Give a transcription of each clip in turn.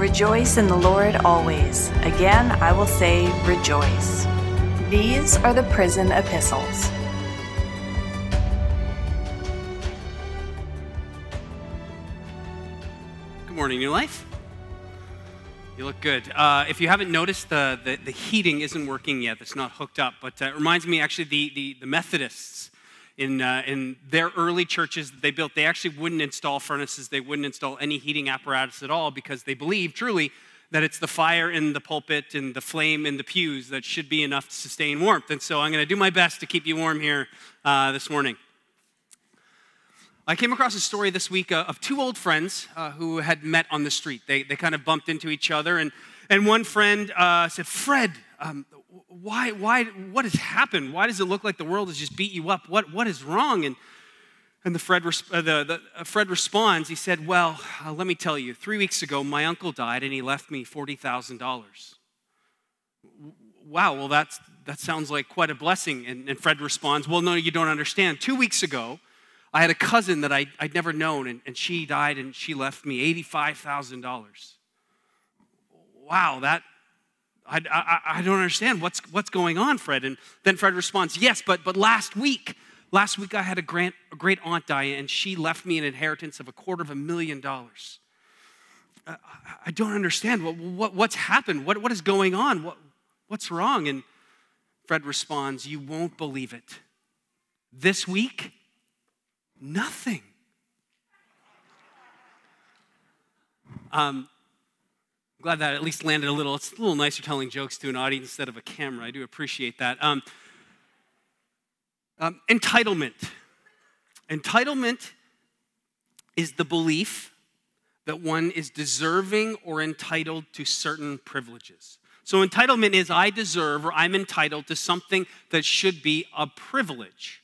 Rejoice in the Lord always. Again, I will say, rejoice. These are the prison epistles. Good morning, New Life. You look good. Uh, if you haven't noticed, the, the, the, heating isn't working yet. It's not hooked up. But uh, it reminds me, actually, the, the, the Methodists in, uh, in their early churches that they built, they actually wouldn't install furnaces. They wouldn't install any heating apparatus at all because they believe truly that it's the fire in the pulpit and the flame in the pews that should be enough to sustain warmth. And so I'm going to do my best to keep you warm here uh, this morning. I came across a story this week uh, of two old friends uh, who had met on the street. They, they kind of bumped into each other, and, and one friend uh, said, Fred, um, why, why, what has happened? Why does it look like the world has just beat you up? What, what is wrong? And, and the Fred, uh, the, uh, Fred responds, he said, Well, uh, let me tell you, three weeks ago, my uncle died and he left me $40,000. Wow, well, that's, that sounds like quite a blessing. And, and Fred responds, Well, no, you don't understand. Two weeks ago, I had a cousin that I, would never known, and, and she died and she left me $85,000. Wow, that, I, I, I, don't understand what's, what's going on, Fred. And then Fred responds, Yes, but, but last week, last week I had a, grant, a great aunt die, and she left me an inheritance of a quarter of a million dollars. Uh, I don't understand. What, what, what's happened? What, what is going on? What, what's wrong? And Fred responds, You won't believe it. This week, Nothing. Um, Glad that at least landed a little. It's a little nicer telling jokes to an audience instead of a camera. I do appreciate that. Um, um, entitlement. Entitlement is the belief that one is deserving or entitled to certain privileges. So, entitlement is I deserve or I'm entitled to something that should be a privilege.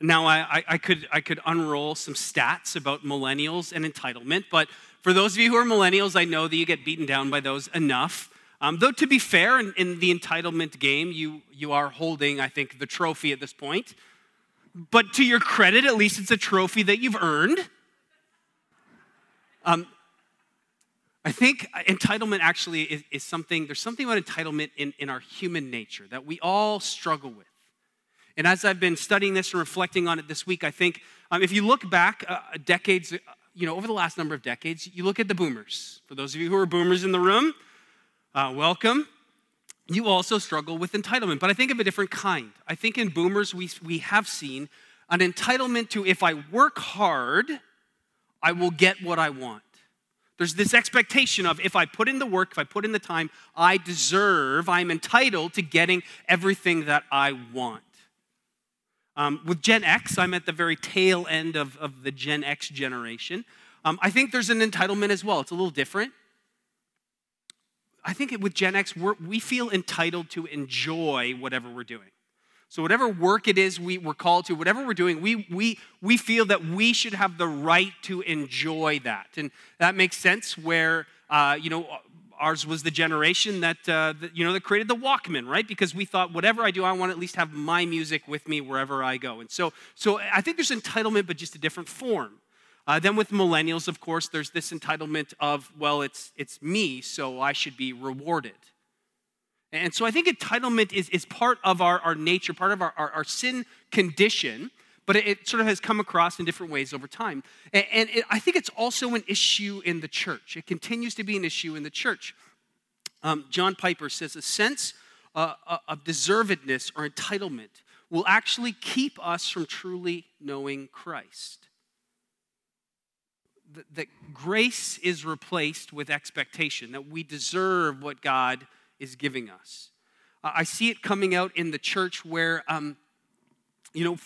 Now, I, I, could, I could unroll some stats about millennials and entitlement, but for those of you who are millennials, I know that you get beaten down by those enough. Um, though, to be fair, in, in, the entitlement game, you, you are holding, I think, the trophy at this point. But to your credit, at least it's a trophy that you've earned. Um, I think entitlement actually is, is, something, there's something about entitlement in, in our human nature that we all struggle with. And as I've been studying this and reflecting on it this week, I think um, if you look back uh, decades, uh, you know, over the last number of decades, you look at the boomers. For those of you who are boomers in the room, uh, welcome. You also struggle with entitlement, but I think of a different kind. I think in boomers, we, we have seen an entitlement to if I work hard, I will get what I want. There's this expectation of if I put in the work, if I put in the time, I deserve, I'm entitled to getting everything that I want. Um, with Gen X, I'm at the very tail end of, of the Gen X generation. Um, I think there's an entitlement as well. It's a little different. I think with Gen X, we feel entitled to enjoy whatever we're doing. So, whatever work it is we, we're called to, whatever we're doing, we, we, we feel that we should have the right to enjoy that. And that makes sense where, uh, you know, ours was the generation that, uh, that, you know that created the walkman right? Because we thought whatever i do i want to at least have my music with me wherever i go. And so so i think there's entitlement but just a different form. Uh, then with millennials of course there's this entitlement of well it's it's me so i should be rewarded. And so i think entitlement is, is part of our, our nature part of our, our, our sin condition but it, it, sort of has come across in different ways over time. And, and it, I think it's also an issue in the church. It continues to be an issue in the church. Um, John Piper says a sense uh, uh of deservedness or entitlement will actually keep us from truly knowing Christ. That, grace is replaced with expectation, that we deserve what God is giving us. I see it coming out in the church where, um, you know,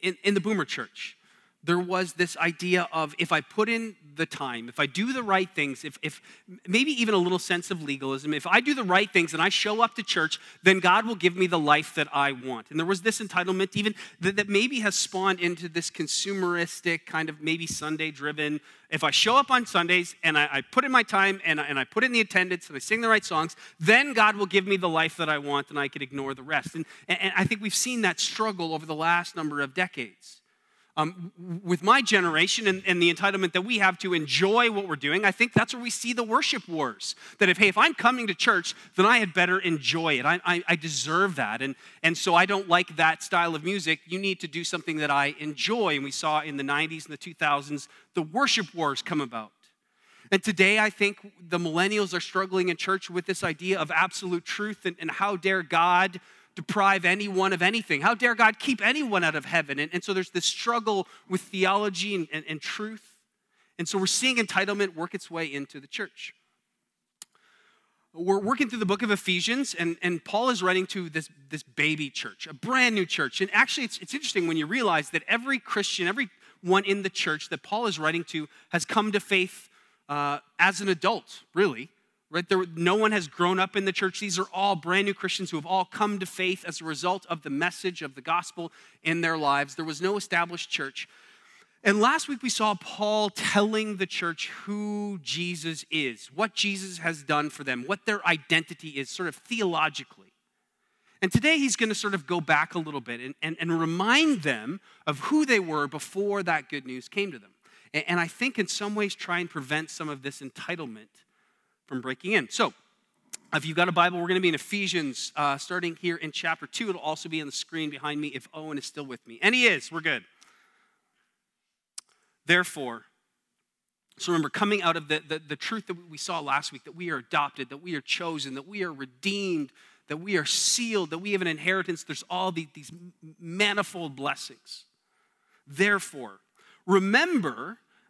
in, in the boomer church, there was this idea of if I put in the time, if I do the right things, if, if maybe even a little sense of legalism, if I do the right things and I show up to church, then God will give me the life that I want. And there was this entitlement, even that, that maybe has spawned into this consumeristic kind of maybe Sunday driven. If I show up on Sundays and I, I put in my time and I, and I put in the attendance and I sing the right songs, then God will give me the life that I want and I can ignore the rest. And, and I think we've seen that struggle over the last number of decades. Um, with my generation and, and, the entitlement that we have to enjoy what we're doing, I think that's where we see the worship wars. That if, hey, if I'm coming to church, then I had better enjoy it. I, I, I deserve that. And, and so I don't like that style of music. You need to do something that I enjoy. And we saw in the 90s and the 2000s the worship wars come about. And today, I think the millennials are struggling in church with this idea of absolute truth and, and how dare God deprive anyone of anything? How dare God keep anyone out of heaven? And, and so there's this struggle with theology and, and, and truth. And so we're seeing entitlement work its way into the church. We're working through the book of Ephesians, and, and Paul is writing to this, this baby church, a brand new church. And actually, it's, it's interesting when you realize that every Christian, every one in the church that Paul is writing to has come to faith uh, as an adult, really right? There, no one has grown up in the church. These are all brand new Christians who have all come to faith as a result of the message of the gospel in their lives. There was no established church. And last week we saw Paul telling the church who Jesus is, what Jesus has done for them, what their identity is, sort of theologically. And today he's going to sort of go back a little bit and, and, and remind them of who they were before that good news came to them. And, and I think in some ways try and prevent some of this entitlement from breaking in. So, if you've got a Bible, we're going to be in Ephesians, uh, starting here in chapter 2. It'll also be on the screen behind me if Owen is still with me. And he is, we're good. Therefore, so remember, coming out of the, the, the truth that we saw last week that we are adopted, that we are chosen, that we are redeemed, that we are sealed, that we have an inheritance, there's all these, these manifold blessings. Therefore, remember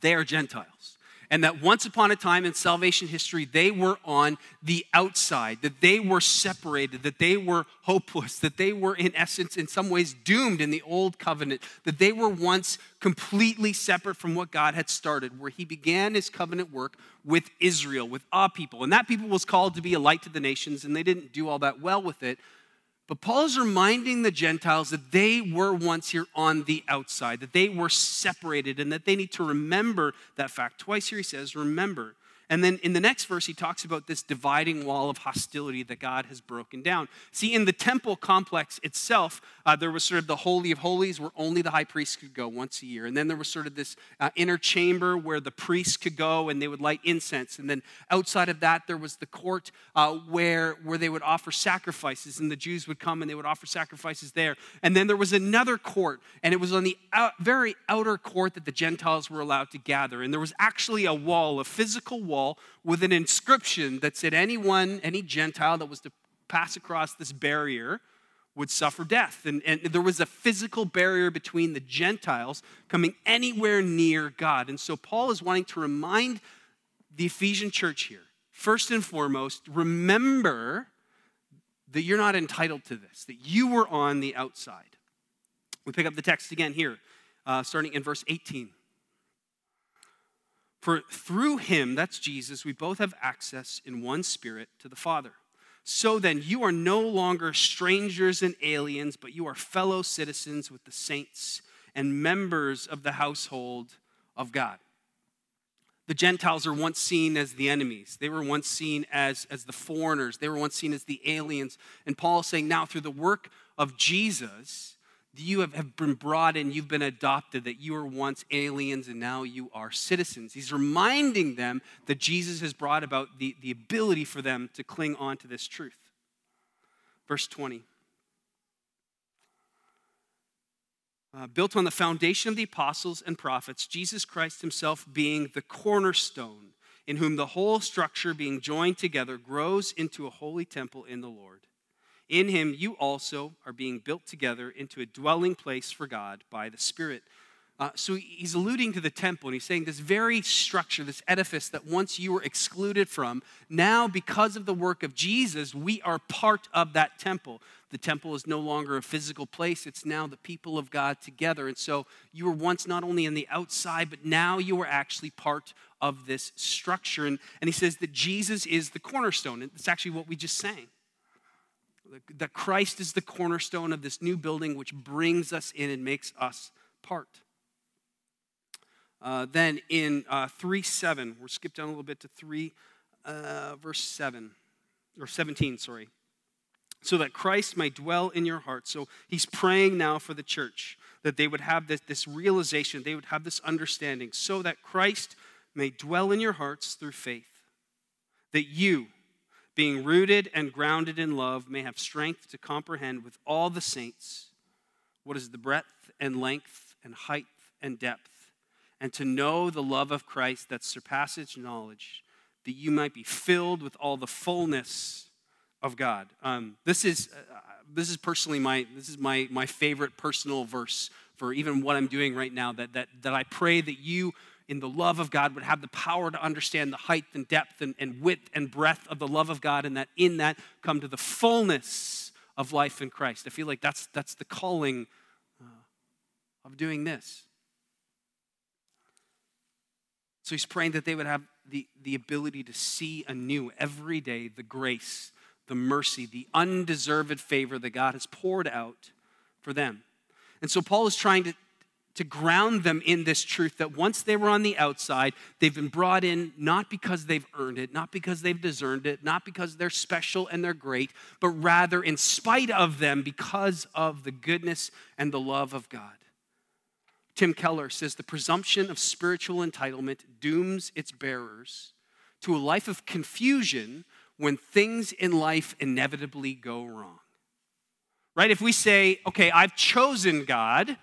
they are Gentiles. And that once upon a time in salvation history, they were on the outside, that they were separated, that they were hopeless, that they were, in essence, in some ways, doomed in the old covenant, that they were once completely separate from what God had started, where He began His covenant work with Israel, with a people. And that people was called to be a light to the nations, and they didn't do all that well with it. But Paul is reminding the Gentiles that they were once here on the outside, that they were separated, and that they need to remember that fact. Twice here he says, Remember. And then in the next verse, he talks about this dividing wall of hostility that God has broken down. See, in the temple complex itself, uh, there was sort of the Holy of Holies where only the high priest could go once a year. And then there was sort of this uh, inner chamber where the priests could go and they would light incense. And then outside of that, there was the court uh, where, where they would offer sacrifices, and the Jews would come and they would offer sacrifices there. And then there was another court, and it was on the out, very outer court that the Gentiles were allowed to gather. And there was actually a wall, a physical wall wall with an inscription that said anyone, any Gentile that was to pass across this barrier would suffer death. And, and there was a physical barrier between the Gentiles coming anywhere near God. And so Paul is wanting to remind the Ephesian church here, first and foremost, remember that you're not entitled to this, that you were on the outside. We pick up the text again here, uh, starting in verse 18. For through him, that's Jesus, we both have access in one spirit to the Father. So then, you are no longer strangers and aliens, but you are fellow citizens with the saints and members of the household of God. The Gentiles are once seen as the enemies. They were once seen as, as the foreigners. They were once seen as the aliens. And Paul is saying now, through the work of Jesus, you have, have been brought in, you've been adopted, that you were once aliens and now you are citizens. He's reminding them that Jesus has brought about the, the ability for them to cling on to this truth. Verse 20. Uh, built on the foundation of the apostles and prophets, Jesus Christ himself being the cornerstone, in whom the whole structure being joined together grows into a holy temple in the Lord. In him, you also are being built together into a dwelling place for God by the Spirit. Uh, so he's alluding to the temple, and he's saying this very structure, this edifice that once you were excluded from, now because of the work of Jesus, we are part of that temple. The temple is no longer a physical place, it's now the people of God together. And so you were once not only on the outside, but now you are actually part of this structure. And, and he says that Jesus is the cornerstone. And that's actually what we just sang. That Christ is the cornerstone of this new building, which brings us in and makes us part. Uh, then in uh, 3 7, we're skipped down a little bit to 3, uh, verse 7, or 17, sorry. So that Christ might dwell in your heart. So he's praying now for the church that they would have this, this realization, they would have this understanding, so that Christ may dwell in your hearts through faith. That you, being rooted and grounded in love, may have strength to comprehend with all the saints what is the breadth and length and height and depth and to know the love of Christ that surpasses knowledge, that you might be filled with all the fullness of God. Um, this is uh, this is personally my this is my my favorite personal verse for even what I'm doing right now. That that that I pray that you in the love of God would have the power to understand the height and depth and, and width and breadth of the love of God, and that in that come to the fullness of life in Christ. I feel like that's that's the calling uh, of doing this. So he's praying that they would have the, the ability to see anew every day the grace, the mercy, the undeserved favor that God has poured out for them. And so Paul is trying to, to ground them in this truth that once they were on the outside, they've been brought in not because they've earned it, not because they've deserved it, not because they're special and they're great, but rather in spite of them because of the goodness and the love of God. Tim Keller says the presumption of spiritual entitlement dooms its bearers to a life of confusion when things in life inevitably go wrong. Right? If we say, okay, I've chosen God,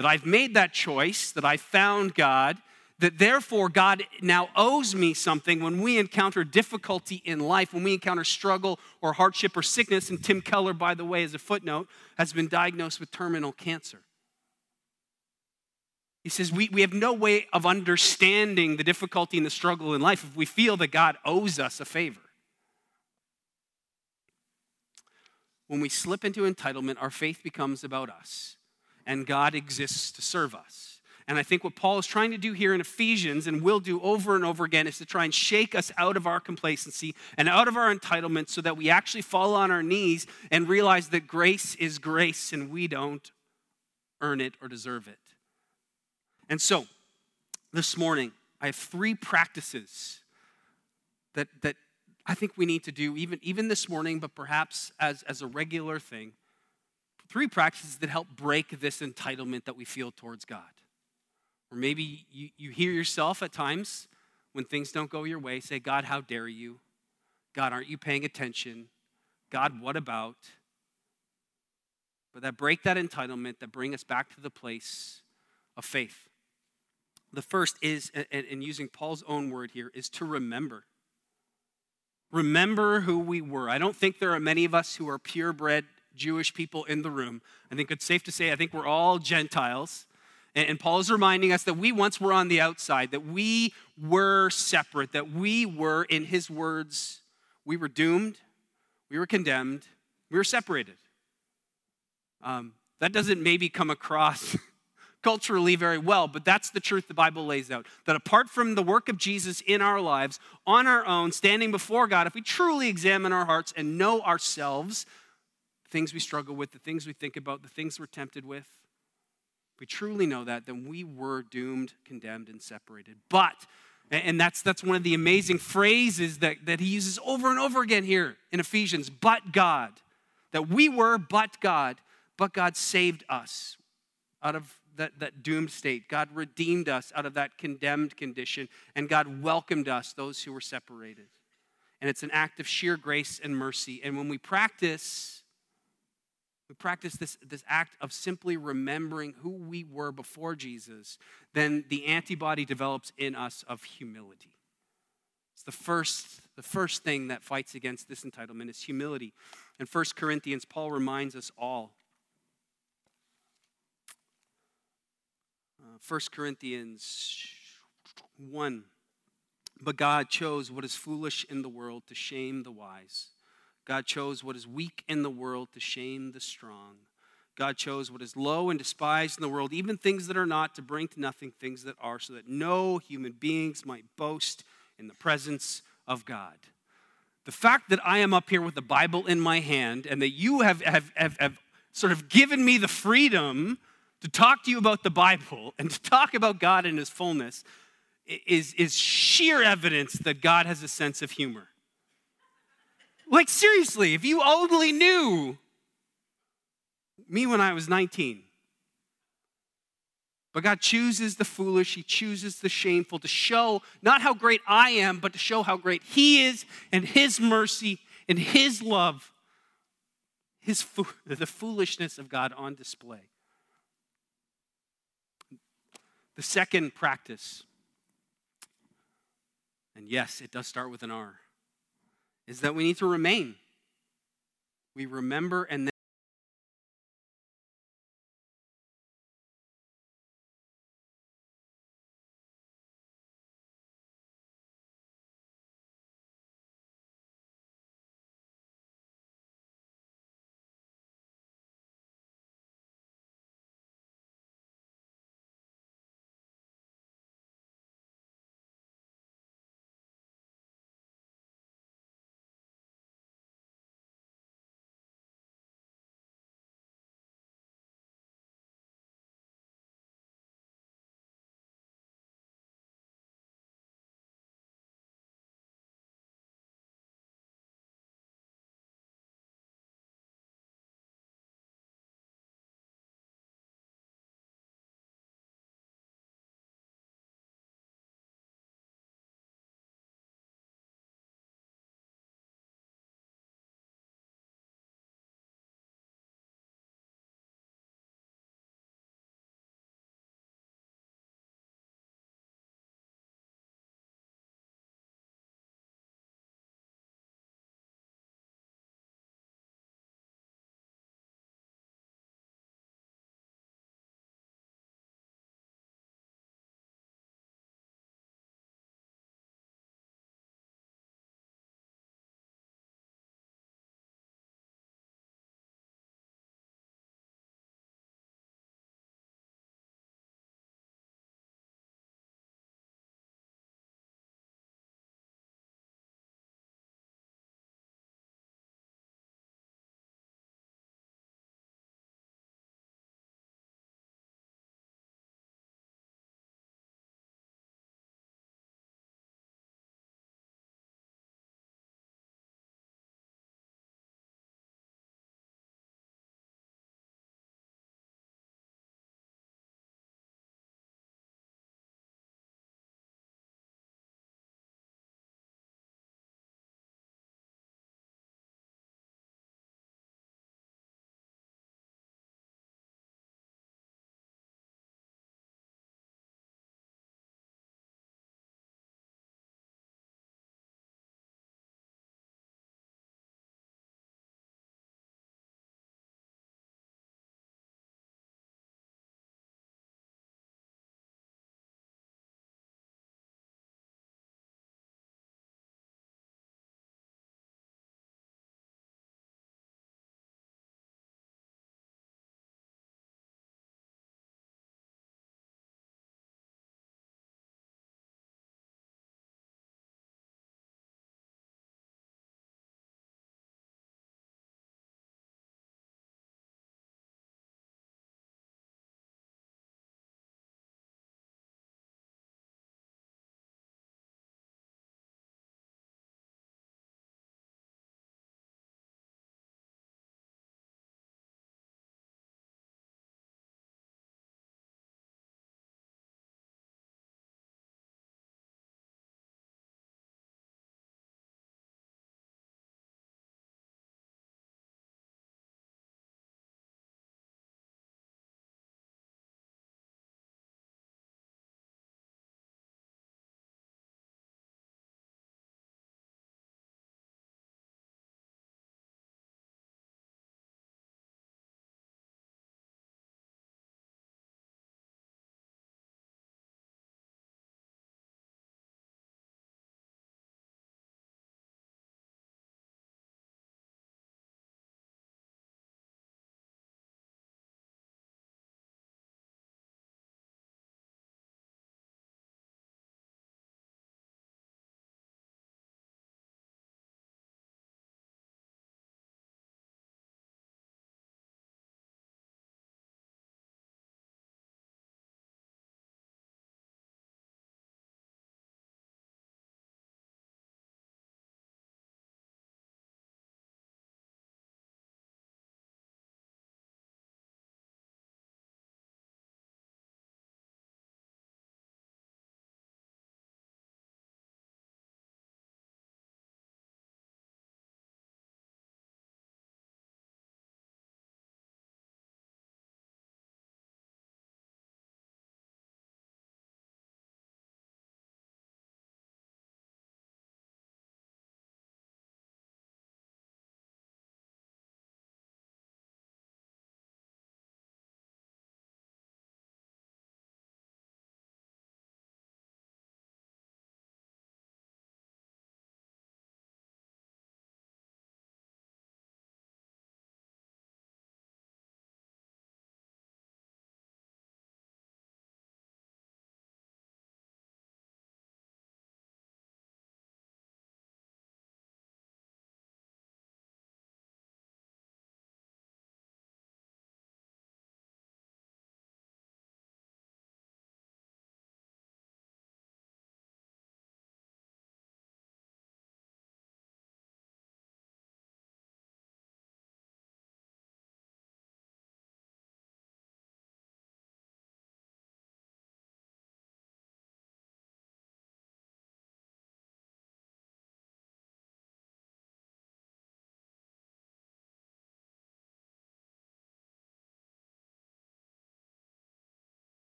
that I've made that choice, that I found God, that therefore God now owes me something when we encounter difficulty in life, when we encounter struggle or hardship or sickness. And Tim Keller, by the way, as a footnote, has been diagnosed with terminal cancer. He says, we, we have no way of understanding the difficulty and the struggle in life if we feel that God owes us a favor. When we slip into entitlement, our faith becomes about us, and God exists to serve us. And I think what Paul is trying to do here in Ephesians, and will do over and over again, is to try and shake us out of our complacency and out of our entitlement so that we actually fall on our knees and realize that grace is grace and we don't earn it or deserve it. And so, this morning, I have three practices that, that I think we need to do, even, even this morning, but perhaps as, as a regular thing. Three practices that help break this entitlement that we feel towards God. Or maybe you, you hear yourself at times when things don't go your way say, God, how dare you? God, aren't you paying attention? God, what about? But that break that entitlement, that bring us back to the place of faith. The first is, and using Paul's own word here, is to remember. Remember who we were. I don't think there are many of us who are purebred Jewish people in the room. I think it's safe to say, I think we're all Gentiles. And Paul is reminding us that we once were on the outside, that we were separate, that we were, in his words, we were doomed, we were condemned, we were separated. Um, that doesn't maybe come across culturally very well, but that's the truth the Bible lays out. That apart from the work of Jesus in our lives, on our own, standing before God, if we truly examine our hearts and know ourselves, things we struggle with, the things we think about, the things we're tempted with, we truly know that, then we were doomed, condemned, and separated. But, and that's, that's one of the amazing phrases that, that he uses over and over again here in Ephesians, but God. That we were, but God, but God saved us out of that, that doomed state. God redeemed us out of that condemned condition, and God welcomed us, those who were separated. And it's an act of sheer grace and mercy. And when we practice, we practice this, this act of simply remembering who we were before Jesus, then the antibody develops in us of humility. It's the first, the first thing that fights against this entitlement is humility. In 1 Corinthians, Paul reminds us all uh, 1 Corinthians 1. But God chose what is foolish in the world to shame the wise. God chose what is weak in the world to shame the strong. God chose what is low and despised in the world, even things that are not, to bring to nothing things that are, so that no human beings might boast in the presence of God. The fact that I am up here with the Bible in my hand and that you have, have, have, have sort of given me the freedom to talk to you about the Bible and to talk about God in his fullness is, is sheer evidence that God has a sense of humor. Like, seriously, if you only knew. Me when I was 19. But God chooses the foolish, He chooses the shameful to show not how great I am, but to show how great He is and His mercy and His love, His fo- the foolishness of God on display. The second practice, and yes, it does start with an R, is that we need to remain. We remember and then